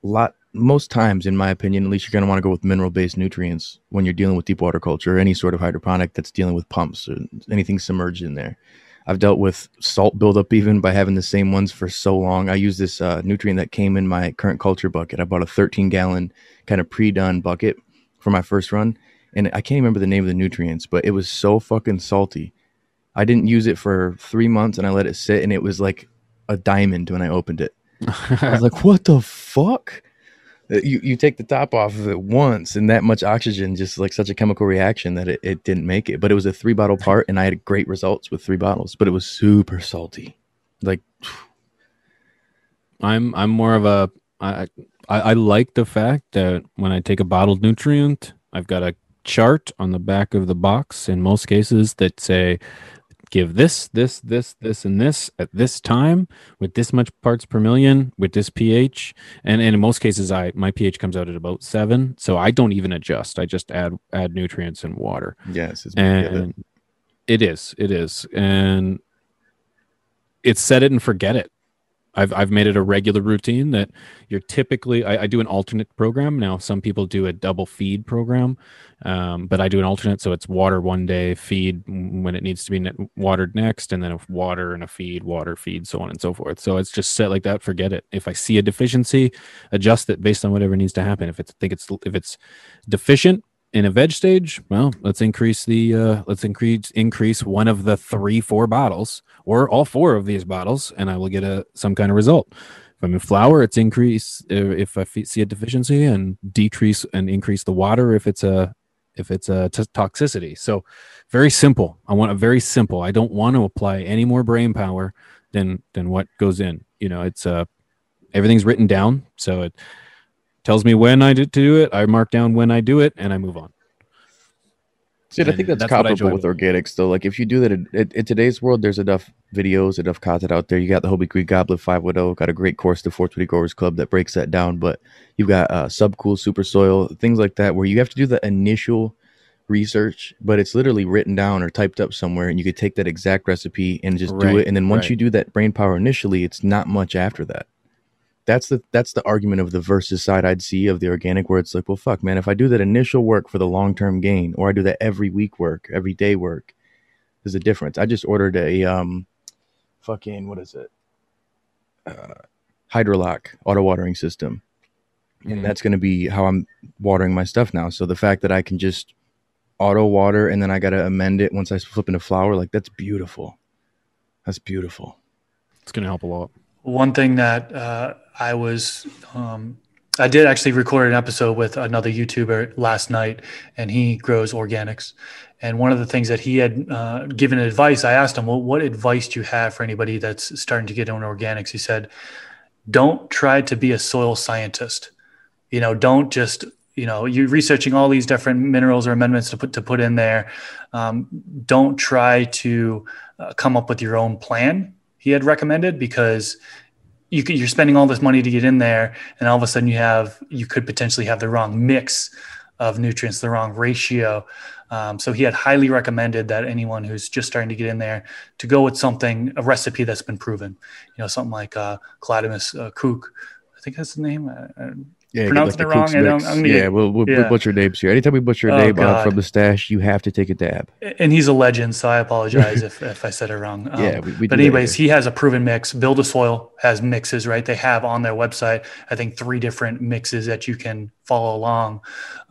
Speaker 2: a lot most times, in my opinion, at least you're going to want to go with mineral based nutrients when you're dealing with deep water culture or any sort of hydroponic that's dealing with pumps or anything submerged in there. I've dealt with salt buildup even by having the same ones for so long. I use this uh, nutrient that came in my current culture bucket. I bought a 13 gallon kind of pre done bucket for my first run. And I can't remember the name of the nutrients, but it was so fucking salty. I didn't use it for three months and I let it sit and it was like a diamond when I opened it. I was like, what the fuck? Uh, You, you take the top off of it once and that much oxygen, just like such a chemical reaction that it, it didn't make it. But it was a three bottle part and I had great results with three bottles, but it was super salty. Like,
Speaker 3: I'm I'm more of a I, I I like the fact that when I take a bottled nutrient, I've got a chart on the back of the box in most cases that say give this this this this and this at this time with this much parts per million with this pH. And, and in most cases I my pH comes out at about 7 so I don't even adjust. I just add add nutrients and water.
Speaker 2: Yes, it's
Speaker 3: and it is it is. And it's set it and forget it I've, I've made it a regular routine that you're typically I, I do an alternate program. Now some people do a double feed program um, but i do an alternate. So it's water one day feed when it needs to be watered next and then a water and a feed water feed so on and so forth. So it's just set like that forget it. If i see a deficiency adjust it based on whatever needs to happen. If it's think it's if it's deficient in a veg stage, well, let's increase the uh, let's increase increase one of the three four bottles or all four of these bottles, and I will get a some kind of result. If I'm in flower, it's increase uh, if I see a deficiency and decrease and increase the water if it's a if it's a t- toxicity. So very simple. I want a very simple. I don't want to apply any more brain power than than what goes in. You know, it's uh everything's written down, so it tells me when I do, to do it. I mark down when I do it, and I move on.
Speaker 2: See, I think that's,
Speaker 3: that's
Speaker 2: comparable
Speaker 3: enjoy
Speaker 2: with organics, though. Like, if you do that in, in, in today's world, there's enough videos, enough content out there. You got the Hobie Creek Goblet 510, got a great course, the 420 Growers Club, that breaks that down. But you've got uh, Subcool, Super Soil, things like that, where you have to do the initial research, but it's literally written down or typed up somewhere, and you could take that exact recipe and just do it. And then once
Speaker 3: right.
Speaker 2: you do that brain power initially, it's not much after that. That's the that's the argument of the versus side I'd see of the organic, where it's like, well, fuck, man, if I do that initial work for the long term gain, or I do that every week work, every day work, there's a difference. I just ordered a um, fucking what is it, uh, Hydrolock auto watering system, and
Speaker 3: Mhm.
Speaker 2: that's going to be how I'm watering my stuff now. So the fact that I can just auto water and then I got to amend it once I flip into flower, like that's beautiful. That's beautiful.
Speaker 3: It's going to help a lot.
Speaker 4: One thing that uh, I was, um, I did actually record an episode with another YouTuber last night, and he grows organics. And one of the things that he had uh, given advice, I asked him, "Well, what advice do you have for anybody that's starting to get into organics?" He said, "Don't try to be a soil scientist. You know, don't just." You know, you're researching all these different minerals or amendments to put to put in there. Um, don't try to uh, come up with your own plan. He had recommended because you could, you're spending all this money to get in there, and all of a sudden you have you could potentially have the wrong mix of nutrients, the wrong ratio. Um, so he had highly recommended that anyone who's just starting to get in there to go with something a recipe that's been proven. You know, something like uh, Cladamus uh, Kook, I think that's the name. Uh, uh,
Speaker 2: Yeah,
Speaker 4: pronouncing
Speaker 2: the
Speaker 4: it wrong, and I'm-
Speaker 2: yeah, we'll, we'll,
Speaker 4: yeah.
Speaker 2: butcher Dave's here. Anytime we butcher a
Speaker 4: Oh,
Speaker 2: Dave uh,
Speaker 4: God.
Speaker 2: from the stash, you have to take a dab.
Speaker 4: and he's a legend, so I apologize if, if I said it wrong. Um,
Speaker 2: Yeah, we- we
Speaker 4: but anyways, he has a proven mix. Build a Soil has mixes, right? They have on their website, I think, three different mixes that you can follow along.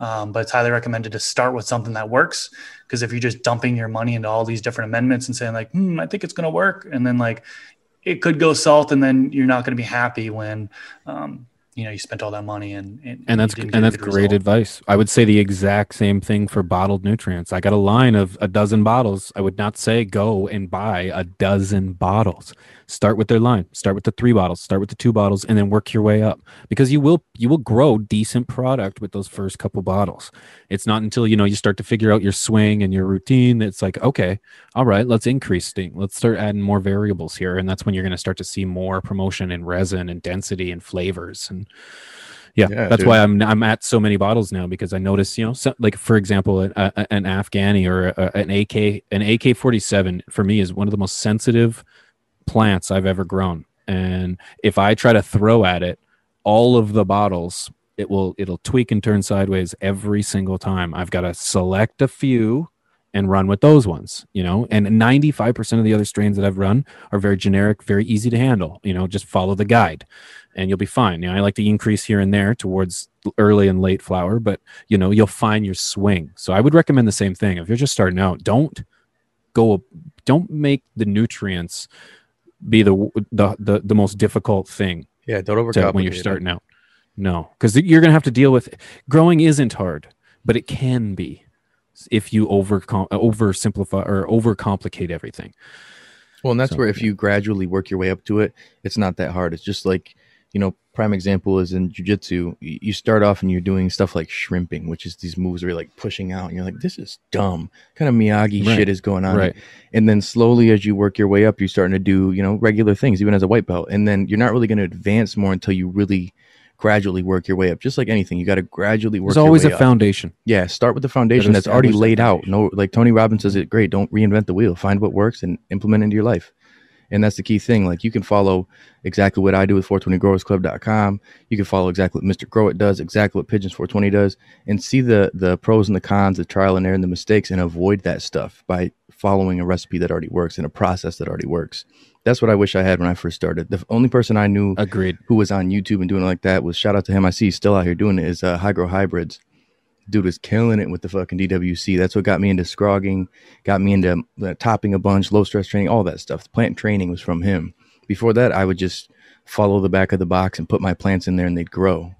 Speaker 4: Um, but it's highly recommended to start with something that works. Because if you're just dumping your money into all these different amendments and saying like, hmm, I think it's going to work, and then like it could go salt, and then you're not going to be happy when, um, you know, you spent all that money and and,
Speaker 3: and that's
Speaker 4: you didn't get
Speaker 3: and that's great
Speaker 4: result.
Speaker 3: advice. I would say the exact same thing for bottled nutrients. I got a line of a dozen bottles. I would not say go and buy a dozen bottles. Start with their line. Start with the three bottles. Start with the two bottles, and then work your way up because you will you will grow decent product with those first couple bottles. It's not until you know you start to figure out your swing and your routine that's like okay, all right, let's increase thing. Let's start adding more variables here, and that's when you're going to start to see more promotion in resin and density and flavors and yeah,
Speaker 2: Yeah,
Speaker 3: that's
Speaker 2: dude.
Speaker 3: why I'm I'm at so many bottles now because I notice you know so, like for example an, a, an Afghani or a, an AK an AK forty seven for me is one of the most sensitive plants I've ever grown and if I try to throw at it all of the bottles it will it'll tweak and turn sideways every single time I've got to select a few and run with those ones you know and 95% of the other strains that I've run are very generic very easy to handle you know just follow the guide and you'll be fine. You know, I like to increase here and there towards early and late flower, but you know, you'll find your swing. So I would recommend the same thing. If you're just starting out, don't go don't make the nutrients be the the the, the most difficult thing
Speaker 2: Yeah, don't
Speaker 3: to,
Speaker 2: overcomplicate
Speaker 3: when you're starting out. No, because you're going to have to deal with growing isn't hard, but it can be if you over oversimplify or overcomplicate everything.
Speaker 2: Well, and that's
Speaker 3: So,
Speaker 2: where if you gradually work your way up to it, it's not that hard. It's just like, you know, prime example is in jujitsu. You start off and you're doing stuff like shrimping, which is these moves where you're like pushing out and you're like, this is dumb. kind of Miyagi
Speaker 3: Right.
Speaker 2: shit is going on.
Speaker 3: Right.
Speaker 2: And then slowly as you work your way up, you're starting to do, you know, regular things, even as a white belt. And then you're not really going to advance more until you really gradually work your way up. Just like anything, you got to gradually work
Speaker 3: There's always a
Speaker 2: up.
Speaker 3: foundation.
Speaker 2: Yeah, start with the foundation that's already laid out. No, like Tony Robbins says it great. Don't reinvent the wheel. Find what works and implement into your life. And that's the key thing. Like you can follow exactly what I do with 420growersclub.com. You can follow exactly what Mr. Grow It does, exactly what Pigeons 420 does, and see the the pros and the cons, the trial and error and the mistakes, and avoid that stuff by following a recipe that already works and a process that already works. That's what I wish I had when I first started. The only person I knew
Speaker 3: Agreed.
Speaker 2: who was on YouTube and doing it like that was shout out to him. I see he's still out here doing it. Is uh, High Grow Hybrids. Dude was killing it with the fucking DWC. That's what got me into scrogging, got me into uh, topping a bunch, low stress training, all that stuff. The plant training was from him. Before that, I would just follow the back of the box and put my plants in there and they'd grow.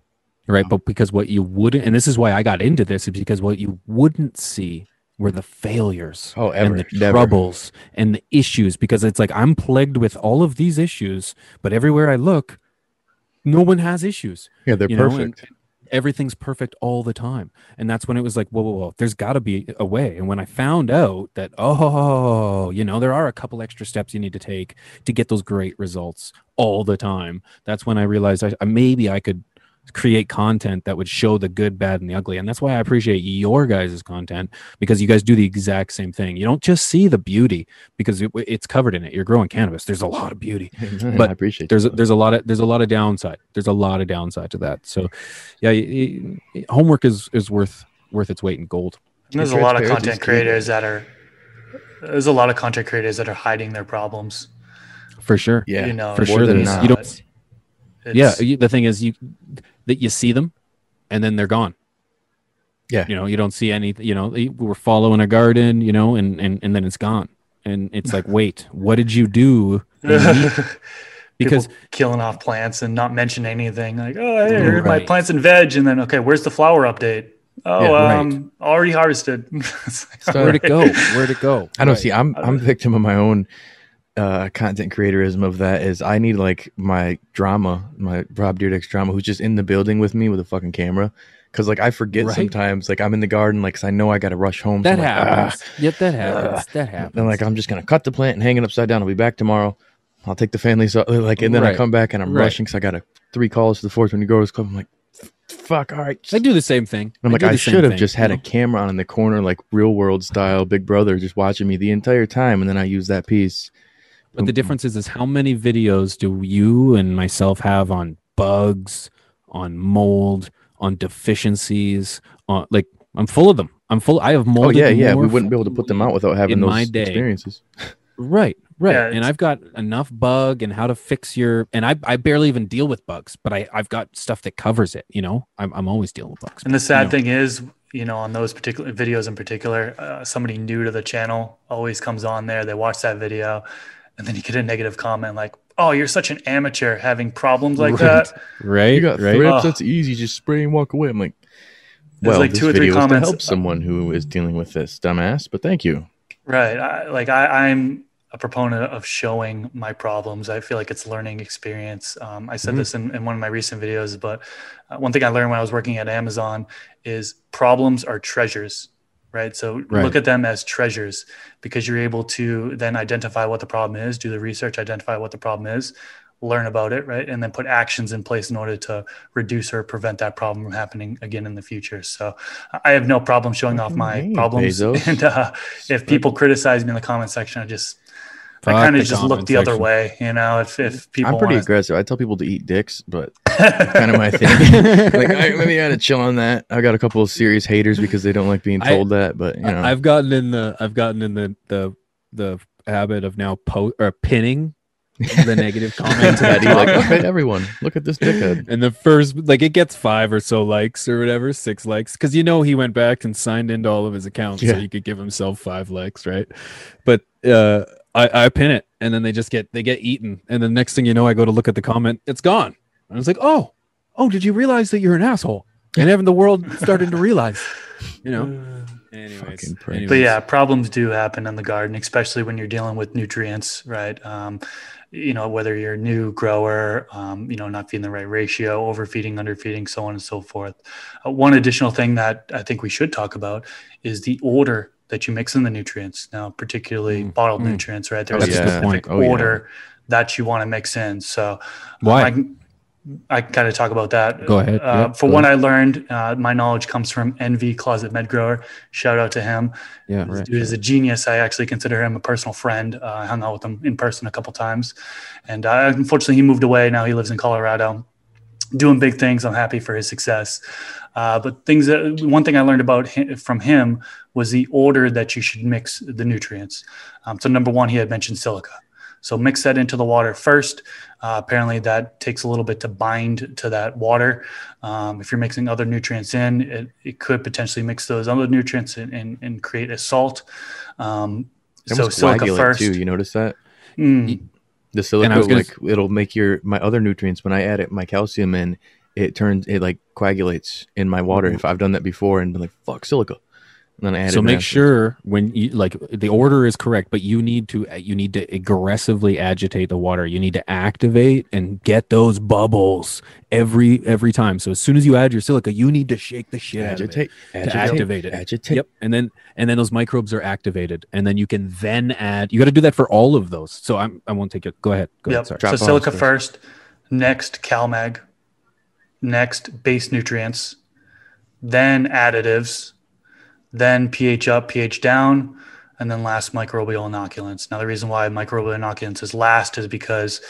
Speaker 3: right? But because what you wouldn't, and this is why I got into this, is because what you wouldn't see were the failures
Speaker 2: Oh, ever,
Speaker 3: and the
Speaker 2: never.
Speaker 3: troubles and the issues. Because it's like I'm plagued with all of these issues, but everywhere I look, no one has issues.
Speaker 2: Yeah, they're
Speaker 3: you know, and
Speaker 2: perfect.
Speaker 3: Everything's perfect all the time. And that's when it was like, whoa, whoa, whoa, there's got to be a way. And when I found out that, oh, you know, there are a couple extra steps you need to take to get those great results all the time, that's when I realized I, maybe I could create content that would show the good, bad, and the ugly. And that's why I appreciate your guys' content because you guys do the exact same thing. You don't just see the beauty because it, it's covered in it. You're growing cannabis. There's a lot of beauty but
Speaker 2: I appreciate
Speaker 3: there's a,
Speaker 2: that.
Speaker 3: there's a lot of there's a lot of downside. There's a lot of downside to that. So, yeah, y- y- homework is is worth worth its weight in gold.
Speaker 4: And there's a lot of content creators that are there's a lot of content creators that are hiding their problems.
Speaker 3: For sure.
Speaker 2: yeah,
Speaker 4: you know,
Speaker 3: for sure
Speaker 2: than
Speaker 3: there is.
Speaker 2: not.
Speaker 3: You don't.
Speaker 4: It's-
Speaker 3: Yeah, the thing is, you that you see them, and then they're gone.
Speaker 2: Yeah.
Speaker 3: You know, you don't see any. You know, we we're following a garden. You know, and and and then it's gone. And it's like, wait, what did you do? Because
Speaker 4: People killing off plants and not mention anything like, oh, hey, here's my plants and veg, and then okay, where's the flower update? Oh,
Speaker 2: Yeah,
Speaker 3: right.
Speaker 4: um, already harvested. Like,
Speaker 2: So-
Speaker 3: where'd it go? Where'd it go?
Speaker 2: I don't
Speaker 3: Right.
Speaker 2: see. I'm I'm victim of my own uh content creatorism of that. Is I need like my drama, my Rob Dyrdek's drama, who's just in the building with me with a fucking camera. Cause like I forget
Speaker 3: Right.
Speaker 2: sometimes. Like I'm in the garden, like 'cause I know I got to rush home.
Speaker 3: That
Speaker 2: like, "Ah."
Speaker 3: happens. Yep, that happens. that happens.
Speaker 2: Then like I'm just gonna cut the plant and hang it upside down. I'll be back tomorrow. I'll take the family so like, and then I come back and I'm
Speaker 3: Right.
Speaker 2: rushing because I got a three calls to the 420 Growers Club. I'm like, fuck, all right.
Speaker 3: I do the same thing.
Speaker 2: I'm like, I should have
Speaker 3: thing,
Speaker 2: just
Speaker 3: you
Speaker 2: had a camera on in the corner, like real world style, Big Brother, just watching me the entire time, and then I use that piece.
Speaker 3: But the difference is, is how many videos do you and myself have on bugs, on mold, on deficiencies, on like I'm full of them. I'm full. I have mold.
Speaker 2: Oh yeah, yeah. We wouldn't be able to put them out without having those
Speaker 3: my day.
Speaker 2: experiences.
Speaker 3: Right, right.
Speaker 4: Yeah,
Speaker 3: and I've got enough bug and how to fix your. And I, I barely even deal with bugs, but I, I've got stuff that covers it. You know, I'm, I'm always dealing with bugs.
Speaker 4: And the sad
Speaker 3: know.
Speaker 4: thing is, you know, on those particular videos in particular, uh, somebody new to the channel always comes on there. They watch that video, and then you get a negative comment like, "Oh, you're such an amateur having problems like
Speaker 3: Right.
Speaker 4: that."
Speaker 3: right,
Speaker 2: You got
Speaker 3: right.
Speaker 2: thrips.
Speaker 4: Ugh.
Speaker 2: that's easy. Just spray and walk away. I'm like, well,
Speaker 4: like
Speaker 2: this
Speaker 4: two or three
Speaker 2: video is to help someone who is dealing with this, dumbass. But thank you.
Speaker 4: Right. I, like I, I'm a proponent of showing my problems. I feel like it's a learning experience. Um, I said
Speaker 3: Mhm.
Speaker 4: this in, in one of my recent videos, but uh, one thing I learned when I was working at Amazon is problems are treasures. Right. So
Speaker 3: Right.
Speaker 4: look at them as treasures because you're able to then identify what the problem is, do the research, identify what the problem is, learn about it, right? And then put actions in place in order to reduce or prevent that problem from happening again in the future. So I have no problem showing off my
Speaker 2: Hey,
Speaker 4: problems.
Speaker 2: Bezos.
Speaker 4: And uh, if people criticize me in the comment section, I just
Speaker 3: Fuck
Speaker 4: I kind of just look
Speaker 3: comment
Speaker 4: the other way, you know. If if people
Speaker 2: I'm pretty
Speaker 4: wanna-
Speaker 2: aggressive. I tell people to eat dicks, but kind of my thing. like, I, maybe I had to chill on that. I got a couple of serious haters because they don't like being
Speaker 3: I-
Speaker 2: told that. But you know,
Speaker 3: I, have gotten in the I've gotten in the the the habit of now po- or pinning the negative comments. at the
Speaker 2: like,
Speaker 3: top.
Speaker 2: look at everyone. Look at this dickhead.
Speaker 3: and the first like it gets five or so likes or whatever six likes because you know he went back and signed into all of his accounts so he could give himself five likes right but uh I, I pin it and then they just get they get eaten and the next thing you know i go to look at the comment it's gone and it's like oh oh did you realize that you're an asshole and having the world starting to realize you know anyways, anyways.
Speaker 4: But yeah, problems do happen in the garden, especially when you're dealing with nutrients, right? Um, you know, whether you're a new grower, um, you know, not feeding the right ratio, overfeeding, underfeeding, so on and so forth. Uh, one additional thing that I think we should talk about is the order that you mix in the nutrients. Now, particularly
Speaker 3: Mm,
Speaker 4: bottled
Speaker 3: mm.
Speaker 4: nutrients, right? There's
Speaker 3: That's
Speaker 4: a
Speaker 3: a good
Speaker 4: specific
Speaker 2: point. Oh, yeah.
Speaker 4: order that you want to mix in. So,
Speaker 3: Why?
Speaker 4: I, I kind of talk about that.
Speaker 3: Go ahead.
Speaker 4: Uh,
Speaker 3: Yeah,
Speaker 4: for
Speaker 3: go
Speaker 4: what I learned, uh, my knowledge comes from NV Closet Med Grower. Shout out to him.
Speaker 3: yeah
Speaker 4: This
Speaker 3: right
Speaker 4: dude is a genius. I actually consider him a personal friend. Uh, I hung out with him in person a couple times, and uh, unfortunately, he moved away. Now he lives in Colorado, doing big things. I'm happy for his success. Uh, but things that one thing I learned about him, from him was the order that you should mix the nutrients. Um, so number one, he had mentioned silica. So mix that into the water first. Uh, apparently, that takes a little bit to bind to that water. Um, if you're mixing other nutrients in, it, it could potentially mix those other nutrients and, and, and create a salt. Um, so silica first.
Speaker 2: too. You notice that
Speaker 4: Mm,
Speaker 2: the silica, like it'll make your my other nutrients when I add it my calcium in, it turns it like coagulates in my water.
Speaker 3: Mhm.
Speaker 2: If I've done that before and been like fuck silica, then I add
Speaker 3: so make sure when you like the order is correct but you need to you need to aggressively agitate the water. You need to activate and get those bubbles every every time. So as soon as you add your silica you need to shake the shit out of it
Speaker 2: agitate, agitate,
Speaker 3: to activate it.
Speaker 2: agitate.
Speaker 3: yep. And then and then those microbes are activated. And then you can then add you got to do that for all of those. So i'm i won't take it go ahead. Go
Speaker 4: yep.
Speaker 3: ahead sorry.
Speaker 4: So
Speaker 2: bombs
Speaker 4: silica
Speaker 2: first.
Speaker 4: first, next CalMag, next base nutrients, then additives, then pH up, pH down, and then last microbial inoculants. Now, the reason why microbial inoculants is last is because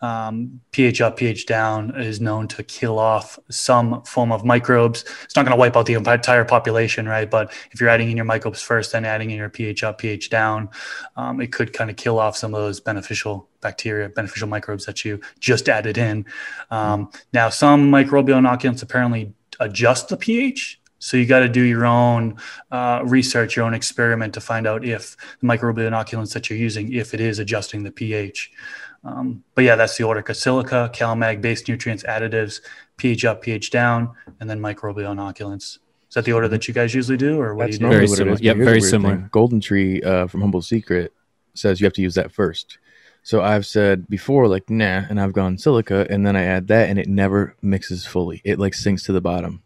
Speaker 4: um, pH up, pH down is known to kill off some form of microbes. It's not going to wipe out the entire population, right? But if you're adding in your microbes first, then adding in your pH up, pH down, um, it could kind of kill off some of those beneficial bacteria, beneficial microbes that you just added in. Um, Now, some microbial inoculants apparently adjust the pH. So you got to do your own uh, research, your own experiment to find out if the microbial inoculants that you're using, if it is adjusting the pH. Um, but yeah, that's the order: silica, CalMag, base nutrients, additives, pH up, pH down, and then microbial inoculants. Is that the order that you guys usually do, or what
Speaker 2: That's
Speaker 4: do you do?
Speaker 3: Very
Speaker 2: normally
Speaker 3: similar. Yep, very similar.
Speaker 2: thing. Golden Tree uh, from Humboldt Secret says you have to use that first. So I've said before, like, nah, and I've gone silica, and then I add that, and it never mixes fully. It like sinks to the bottom.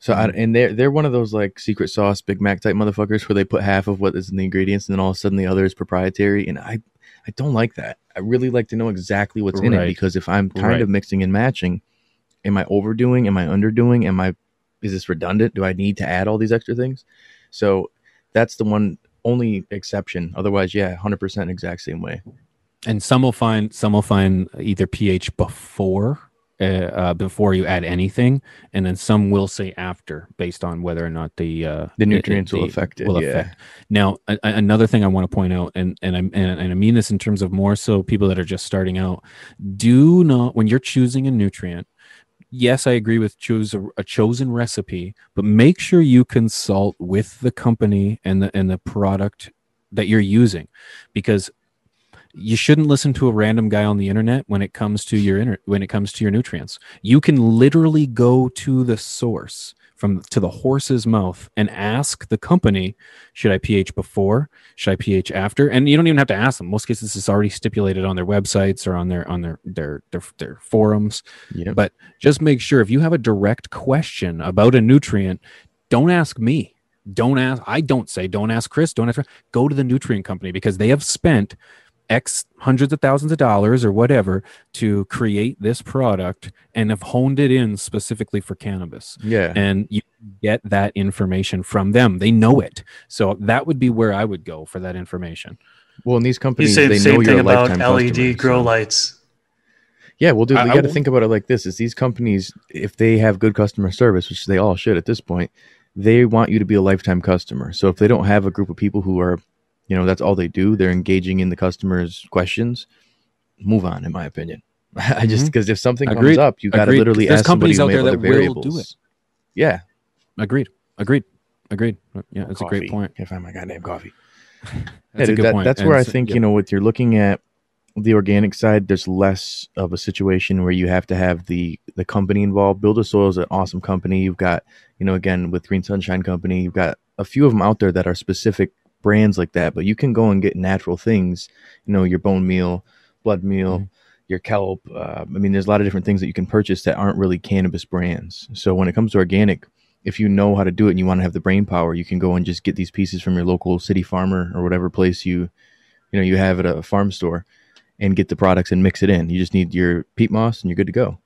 Speaker 2: So I,
Speaker 3: Mm-hmm.
Speaker 2: and they're they're one of those like secret sauce Big Mac type motherfuckers where they put half of what is in the ingredients, and then all of a sudden the other is proprietary. And I I don't like that. I really like to know exactly what's in it because if I'm kind
Speaker 3: Right.
Speaker 2: of mixing and matching, am I overdoing? Am I underdoing? Am I is this redundant? Do I need to add all these extra things? So that's the one only exception. Otherwise, yeah, hundred percent exact same way.
Speaker 3: and some will find some will find either pH before uh, uh, before you add anything, and then some will say after, based on whether or not the uh,
Speaker 2: The
Speaker 3: it- it-
Speaker 2: nutrients will affect it.
Speaker 3: will
Speaker 2: yeah.
Speaker 3: affect. Now, a- another thing I want to point out, and and I and, and I mean this in terms of more so people that are just starting out, do not when you're choosing a nutrient. Yes, I agree with choose a, a chosen recipe, but make sure you consult with the company and the and the product that you're using, because you shouldn't listen to a random guy on the internet when it comes to your inter- when it comes to your nutrients. You can literally go to the source from to the horse's mouth and ask the company, should I pH before? Should I pH after? And you don't even have to ask them. Most cases it's already stipulated on their websites or on their on their their their, their forums.
Speaker 2: Yep.
Speaker 3: But just make sure if you have a direct question about a nutrient, don't ask me. Don't ask. I don't say don't ask Chris. Don't ask. Go to the nutrient company because they have spent X hundreds of thousands of dollars or whatever to create this product and have honed it in specifically for cannabis.
Speaker 2: yeah.
Speaker 3: And you get that information from them. They know it. So that would be where I would go for that information.
Speaker 2: well, in these
Speaker 4: You
Speaker 2: companies,
Speaker 4: say the
Speaker 2: they know
Speaker 4: same
Speaker 2: you're
Speaker 4: thing about
Speaker 2: lifetime
Speaker 4: LED
Speaker 2: customer,
Speaker 4: grow
Speaker 2: so-
Speaker 4: lights.
Speaker 2: Yeah, well, dude,
Speaker 3: I-
Speaker 2: we got to think about it like this: is these companies, if they have good customer service, which they all should at this point, they want you to be a lifetime customer. So if they don't have a group of people who are, you know, that's all they do, they're engaging in the customers' questions. Move on, in my opinion. I just
Speaker 3: mm-hmm.
Speaker 2: because if something
Speaker 3: Agreed.
Speaker 2: comes up, you got to literally
Speaker 3: There's companies out there that
Speaker 2: other
Speaker 3: will do it.
Speaker 2: Yeah,
Speaker 3: Agreed. Agreed. Agreed. Yeah, that's a great
Speaker 2: Coffee.
Speaker 3: point.
Speaker 2: Can't find my goddamn coffee.
Speaker 3: That's
Speaker 2: yeah, dude,
Speaker 3: good
Speaker 2: that,
Speaker 3: point.
Speaker 2: That's
Speaker 3: And
Speaker 2: where I think
Speaker 3: yeah.
Speaker 2: you know, with you're looking at the organic side, there's less of a situation where you have to have the the company involved. BuildASoil is an awesome company. You've got, you know, again with Green Sunshine Company, you've got a few of them out there that are specific brands like that. But you can go and get natural things, you know, your bone meal, blood meal.
Speaker 3: Mhm.
Speaker 2: Your kelp. Uh, I mean, there's a lot of different things that you can purchase that aren't really cannabis brands. So when it comes to organic, if you know how to do it and you want to have the brain power, you can go and just get these pieces from your local city farmer or whatever place you, you know, you have at a farm store, and get the products and mix it in. You just need your peat moss and you're good to go.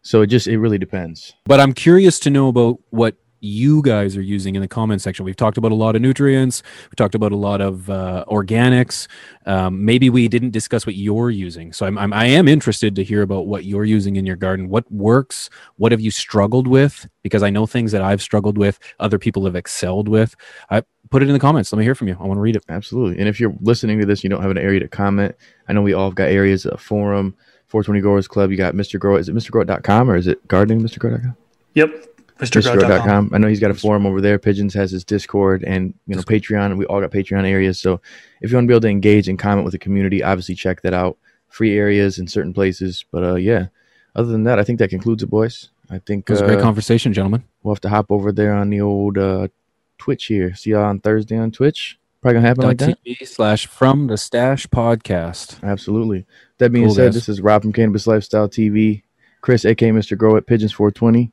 Speaker 2: So it just it really depends.
Speaker 3: But I'm curious to know about what you guys are using in the comment section. We've talked about a lot of nutrients. We talked about a lot of uh, organics. Um, maybe we didn't discuss what you're using. So I'm, I'm I am interested to hear about what you're using in your garden. What works? What have you struggled with? Because I know things that I've struggled with, other people have excelled with. I put it in the comments. Let me hear from you. I want to read it.
Speaker 2: Absolutely. And if you're listening to this, you don't have an area to comment. I know we all have got areas, a forum, 420 Growers Club. You got Mr. Grow. Is it MrGrow.com or is it gardening Mr. Grow.com?
Speaker 4: Yep. MrGrow.com.
Speaker 2: MrGrow.com. I know he's got a forum over there. Pigeons has his Discord and you know Patreon. We all got Patreon areas. So if you want to be able to engage and comment with the community, obviously check that out. Free areas in certain places. But uh, yeah, other than that, I think that concludes it, boys. I think
Speaker 3: It was a great
Speaker 2: uh,
Speaker 3: conversation, gentlemen.
Speaker 2: we'll have to hop over there on the old uh, Twitch here. See y'all on Thursday on Twitch. Probably gonna happen like that.
Speaker 3: TV slash from the stash podcast.
Speaker 2: Absolutely. That being
Speaker 3: Cool,
Speaker 2: said,
Speaker 3: guys.
Speaker 2: this is Rob from Cannabis Lifestyle TV. Chris, aka Mr. Grow at Pigeons 420.